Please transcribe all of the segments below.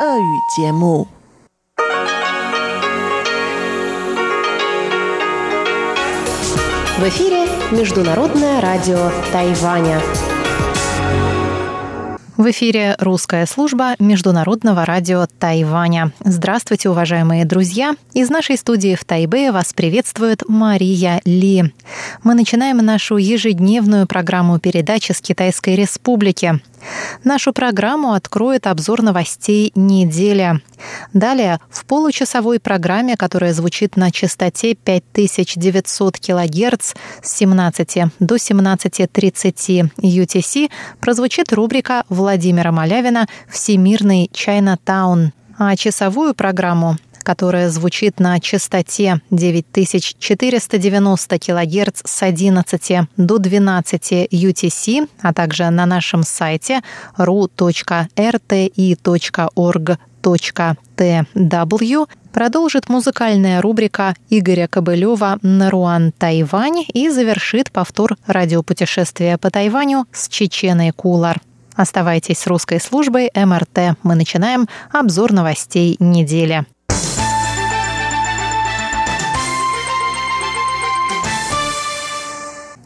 俄语节目。В эфире Международное радио Тайваня. В эфире русская служба Международного радио Тайваня. Здравствуйте, уважаемые друзья! Из нашей студии в Тайбе вас приветствует Мария Ли. Мы начинаем нашу ежедневную программу передачи с Китайской Республики. Нашу программу откроет обзор новостей недели. Далее, в получасовой программе, которая звучит на частоте 5900 кГц с 17 до 17.30 UTC, прозвучит рубрика Владимира Малявина «Всемирный Чайна-таун». А часовую программу которая звучит на частоте 9490 кГц с 11 до 12 UTC, а также на нашем сайте ru.rti.org.tw продолжит музыкальная рубрика Игоря Кобылева «Наруан Тайвань» и завершит повтор радиопутешествия по Тайваню с Чеченой Кулар. Оставайтесь с русской службой МРТ. Мы начинаем обзор новостей недели.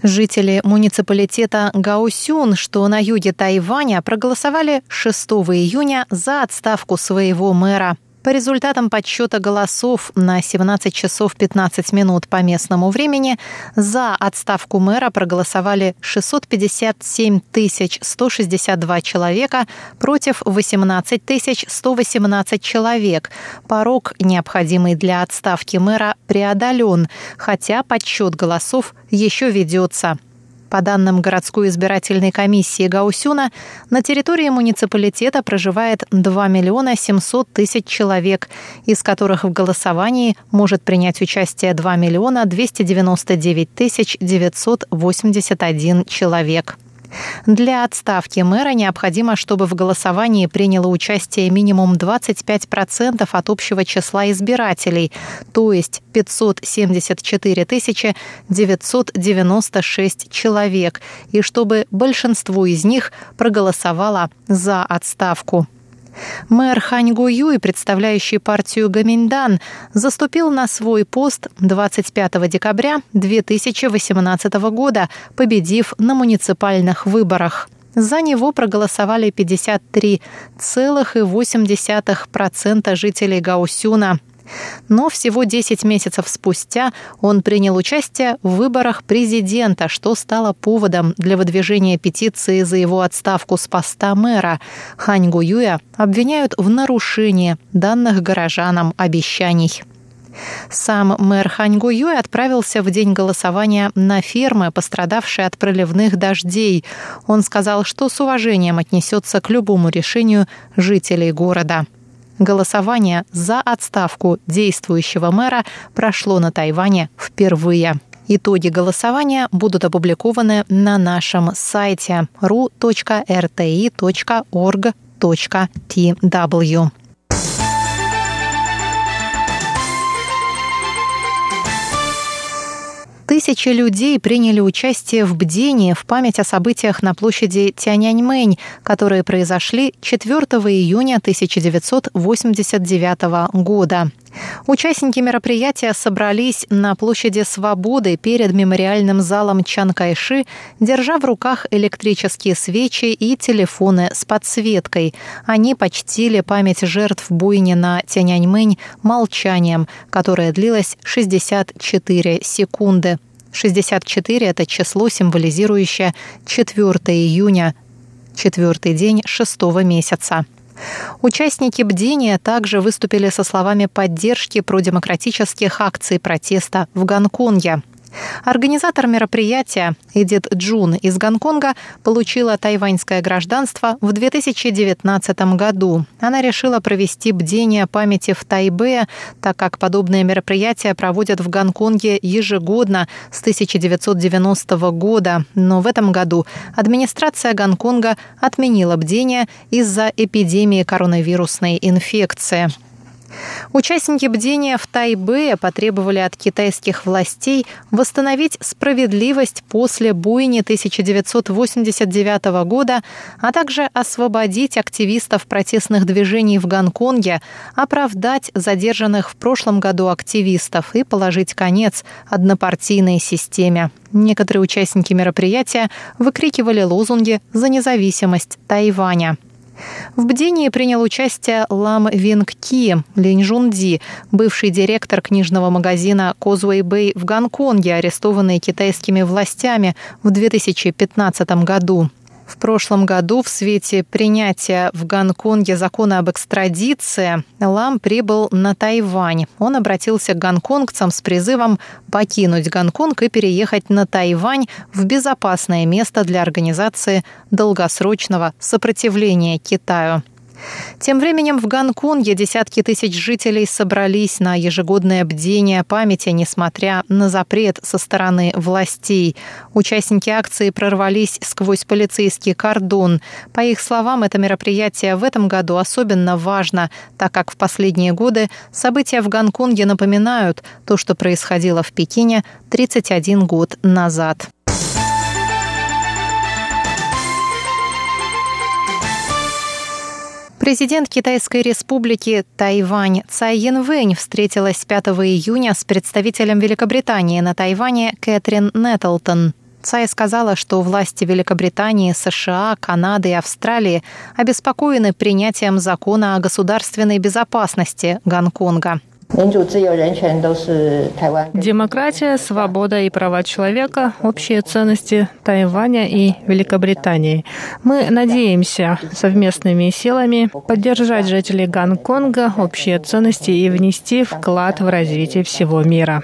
Жители муниципалитета Гаусюн, что на юге Тайваня, проголосовали 6 июня за отставку своего мэра. По результатам подсчета голосов на 17 часов 15 минут по местному времени за отставку мэра проголосовали 657 162 человека против 18 118 человек. Порог, необходимый для отставки мэра, преодолен, хотя подсчет голосов еще ведется. По данным городской избирательной комиссии Гаусюна, на территории муниципалитета проживает 2 миллиона 700 тысяч человек, из которых в голосовании может принять участие 2 миллиона 299 тысяч 981 человек. Для отставки мэра необходимо, чтобы в голосовании приняло участие минимум 25% от общего числа избирателей, то есть 574 996 человек, и чтобы большинство из них проголосовало за отставку. Мэр Хань Гуюй, представляющий партию Гаминьдан, заступил на свой пост 25 декабря 2018 года, победив на муниципальных выборах. За него проголосовали 53,8% жителей Гаусюна. Но всего 10 месяцев спустя он принял участие в выборах президента, что стало поводом для выдвижения петиции за его отставку с поста мэра. Хань Гуюя обвиняют в нарушении данных горожанам обещаний. Сам мэр Ханьгу Юй отправился в день голосования на фермы, пострадавшие от проливных дождей. Он сказал, что с уважением отнесется к любому решению жителей города. Голосование за отставку действующего мэра прошло на Тайване впервые. Итоги голосования будут опубликованы на нашем сайте ru.rti.org.tw. Тысячи людей приняли участие в бдении в память о событиях на площади Тяньаньмэнь, которые произошли 4 июня 1989 года. Участники мероприятия собрались на площади Свободы перед мемориальным залом Чан Кайши, держа в руках электрические свечи и телефоны с подсветкой. Они почтили память жертв буйни на Тяньаньмэнь молчанием, которое длилось 64 секунды. 64 – это число, символизирующее 4 июня, четвертый день шестого месяца. Участники бдения также выступили со словами поддержки продемократических акций протеста в Гонконге. Организатор мероприятия Эдит Джун из Гонконга получила тайваньское гражданство в 2019 году. Она решила провести бдение памяти в Тайбе, так как подобные мероприятия проводят в Гонконге ежегодно с 1990 года. Но в этом году администрация Гонконга отменила бдение из-за эпидемии коронавирусной инфекции. Участники бдения в Тайбе потребовали от китайских властей восстановить справедливость после буйни 1989 года, а также освободить активистов протестных движений в Гонконге, оправдать задержанных в прошлом году активистов и положить конец однопартийной системе. Некоторые участники мероприятия выкрикивали лозунги за независимость Тайваня. В бдении принял участие Лам Винг Ки Линь Ди, бывший директор книжного магазина Causeway Bay в Гонконге, арестованный китайскими властями в 2015 году. В прошлом году в свете принятия в Гонконге закона об экстрадиции Лам прибыл на Тайвань. Он обратился к гонконгцам с призывом покинуть Гонконг и переехать на Тайвань в безопасное место для организации долгосрочного сопротивления Китаю. Тем временем в Гонконге десятки тысяч жителей собрались на ежегодное бдение памяти, несмотря на запрет со стороны властей. Участники акции прорвались сквозь полицейский кордон. По их словам, это мероприятие в этом году особенно важно, так как в последние годы события в Гонконге напоминают то, что происходило в Пекине 31 год назад. Президент Китайской республики Тайвань Цай Янвэнь встретилась 5 июня с представителем Великобритании на Тайване Кэтрин Нетлтон. Цай сказала, что власти Великобритании, США, Канады и Австралии обеспокоены принятием закона о государственной безопасности Гонконга. Демократия, свобода и права человека – общие ценности Тайваня и Великобритании. Мы надеемся совместными силами поддержать жителей Гонконга, общие ценности и внести вклад в развитие всего мира.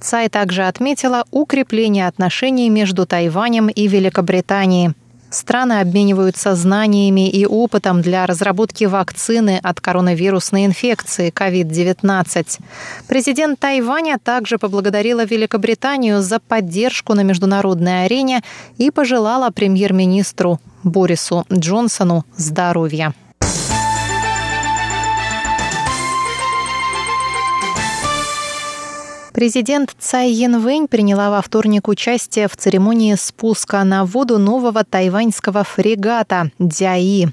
Цай также отметила укрепление отношений между Тайванем и Великобританией. Страны обмениваются знаниями и опытом для разработки вакцины от коронавирусной инфекции COVID-19. Президент Тайваня также поблагодарила Великобританию за поддержку на международной арене и пожелала премьер-министру Борису Джонсону здоровья. Президент Цай Янвэнь приняла во вторник участие в церемонии спуска на воду нового тайваньского фрегата «Дяи».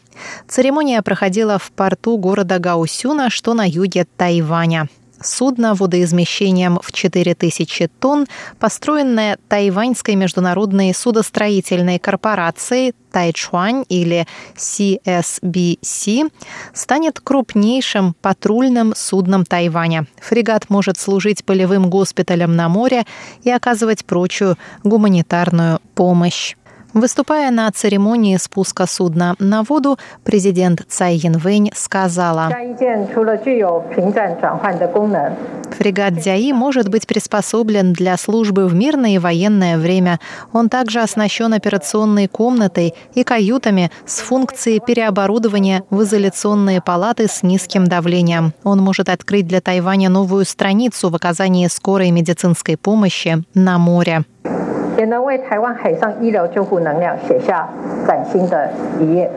Церемония проходила в порту города Гаусюна, что на юге Тайваня. Судно водоизмещением в 4000 тонн, построенное Тайваньской международной судостроительной корпорацией Тайчуань или CSBC, станет крупнейшим патрульным судном Тайваня. Фрегат может служить полевым госпиталем на море и оказывать прочую гуманитарную помощь. Выступая на церемонии спуска судна на воду, президент Цай Янвэнь сказала, «Фрегат Дзяи может быть приспособлен для службы в мирное и военное время. Он также оснащен операционной комнатой и каютами с функцией переоборудования в изоляционные палаты с низким давлением. Он может открыть для Тайваня новую страницу в оказании скорой медицинской помощи на море. 也能为台湾海上医疗救护能量写下崭新的一页。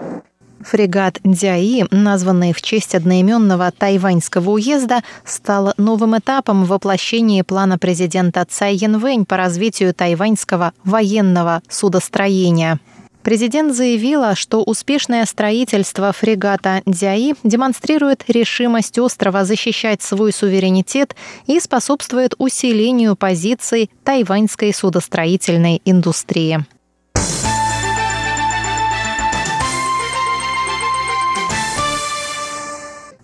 Фрегат Дзяи, названный в честь одноименного тайваньского уезда, стал новым этапом в воплощении плана президента Цай Янвэнь по развитию тайваньского военного судостроения. Президент заявила, что успешное строительство фрегата «Дзяи» демонстрирует решимость острова защищать свой суверенитет и способствует усилению позиций тайваньской судостроительной индустрии.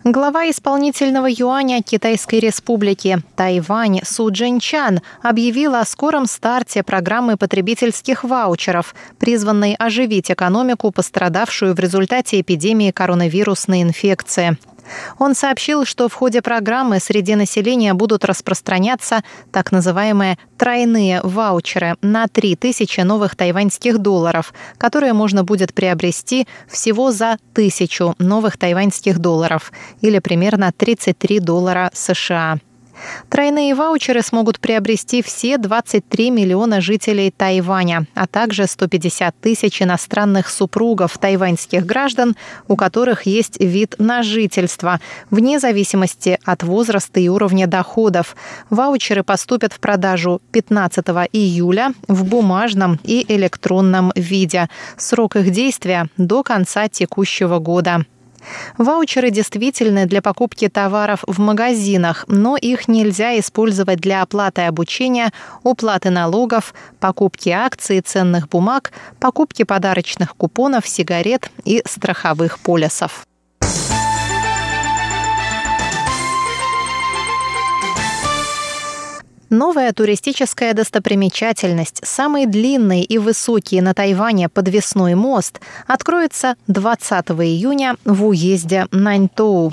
Глава исполнительного юаня Китайской республики Тайвань Су Джинчан объявила о скором старте программы потребительских ваучеров, призванной оживить экономику, пострадавшую в результате эпидемии коронавирусной инфекции. Он сообщил, что в ходе программы среди населения будут распространяться так называемые тройные ваучеры на 3000 новых тайваньских долларов, которые можно будет приобрести всего за 1000 новых тайваньских долларов или примерно 33 доллара США. Тройные ваучеры смогут приобрести все 23 миллиона жителей Тайваня, а также 150 тысяч иностранных супругов тайваньских граждан, у которых есть вид на жительство, вне зависимости от возраста и уровня доходов. Ваучеры поступят в продажу 15 июля в бумажном и электронном виде. Срок их действия до конца текущего года. Ваучеры действительны для покупки товаров в магазинах, но их нельзя использовать для оплаты обучения, уплаты налогов, покупки акций, ценных бумаг, покупки подарочных купонов, сигарет и страховых полисов. Новая туристическая достопримечательность, самый длинный и высокий на Тайване подвесной мост, откроется 20 июня в уезде Наньтоу.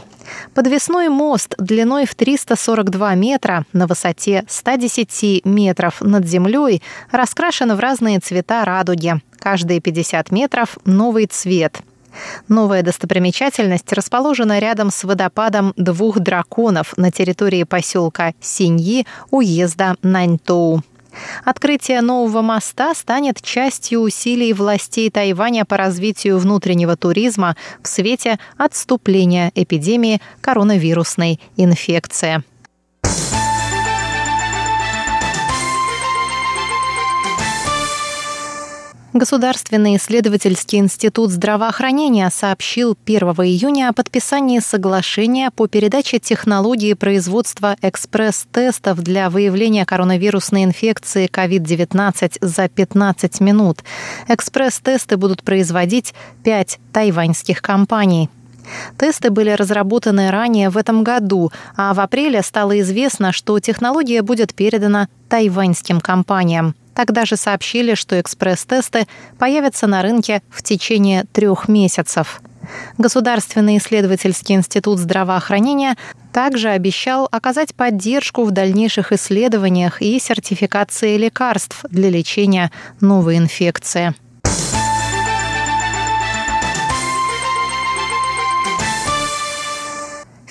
Подвесной мост длиной в 342 метра на высоте 110 метров над землей раскрашен в разные цвета радуги. Каждые 50 метров новый цвет – Новая достопримечательность расположена рядом с водопадом двух драконов на территории поселка Синьи уезда Наньтоу. Открытие нового моста станет частью усилий властей Тайваня по развитию внутреннего туризма в свете отступления эпидемии коронавирусной инфекции. Государственный исследовательский институт здравоохранения сообщил 1 июня о подписании соглашения по передаче технологии производства экспресс-тестов для выявления коронавирусной инфекции COVID-19 за 15 минут. Экспресс-тесты будут производить пять тайваньских компаний. Тесты были разработаны ранее в этом году, а в апреле стало известно, что технология будет передана тайваньским компаниям. Тогда же сообщили, что экспресс-тесты появятся на рынке в течение трех месяцев. Государственный исследовательский институт здравоохранения также обещал оказать поддержку в дальнейших исследованиях и сертификации лекарств для лечения новой инфекции.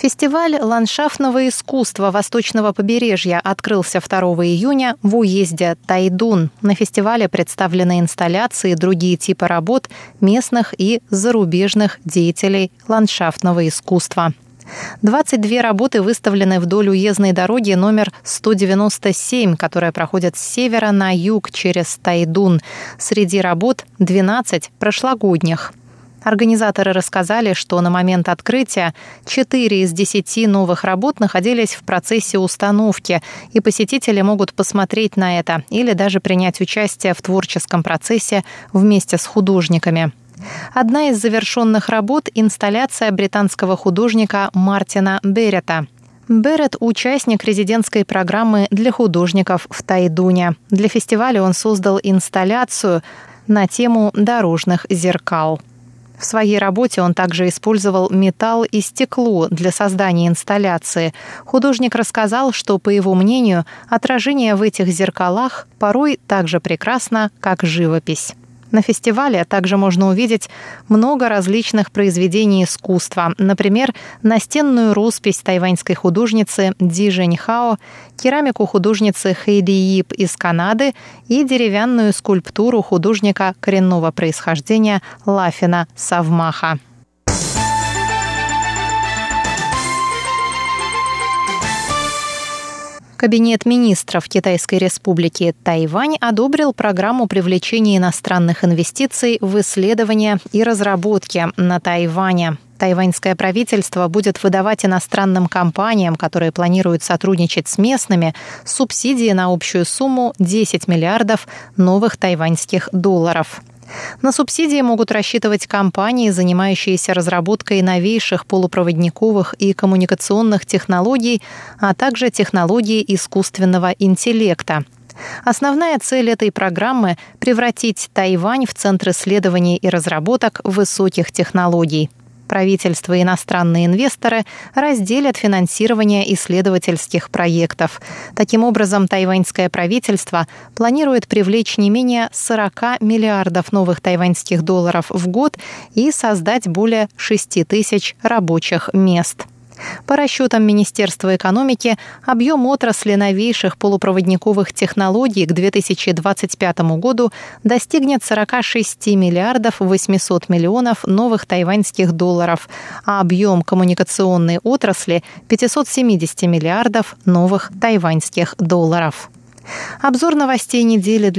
Фестиваль ландшафтного искусства Восточного побережья открылся 2 июня в уезде Тайдун. На фестивале представлены инсталляции и другие типы работ местных и зарубежных деятелей ландшафтного искусства. 22 работы выставлены вдоль уездной дороги номер 197, которая проходит с севера на юг через Тайдун. Среди работ 12 прошлогодних. Организаторы рассказали, что на момент открытия 4 из 10 новых работ находились в процессе установки, и посетители могут посмотреть на это или даже принять участие в творческом процессе вместе с художниками. Одна из завершенных работ – инсталляция британского художника Мартина Берета. Берет – участник резидентской программы для художников в Тайдуне. Для фестиваля он создал инсталляцию на тему дорожных зеркал. В своей работе он также использовал металл и стекло для создания инсталляции. Художник рассказал, что, по его мнению, отражение в этих зеркалах порой так же прекрасно, как живопись. На фестивале также можно увидеть много различных произведений искусства. Например, настенную роспись тайваньской художницы Ди Женьхао, керамику художницы Хэйди Ип из Канады и деревянную скульптуру художника коренного происхождения Лафина Савмаха. Кабинет министров Китайской республики Тайвань одобрил программу привлечения иностранных инвестиций в исследования и разработки на Тайване. Тайваньское правительство будет выдавать иностранным компаниям, которые планируют сотрудничать с местными, субсидии на общую сумму 10 миллиардов новых тайваньских долларов. На субсидии могут рассчитывать компании, занимающиеся разработкой новейших полупроводниковых и коммуникационных технологий, а также технологий искусственного интеллекта. Основная цель этой программы – превратить Тайвань в центр исследований и разработок высоких технологий правительство и иностранные инвесторы разделят финансирование исследовательских проектов. Таким образом, тайваньское правительство планирует привлечь не менее 40 миллиардов новых тайваньских долларов в год и создать более 6 тысяч рабочих мест. По расчетам Министерства экономики, объем отрасли новейших полупроводниковых технологий к 2025 году достигнет 46 миллиардов 800 миллионов новых тайваньских долларов, а объем коммуникационной отрасли – 570 миллиардов новых тайваньских долларов. Обзор новостей недели для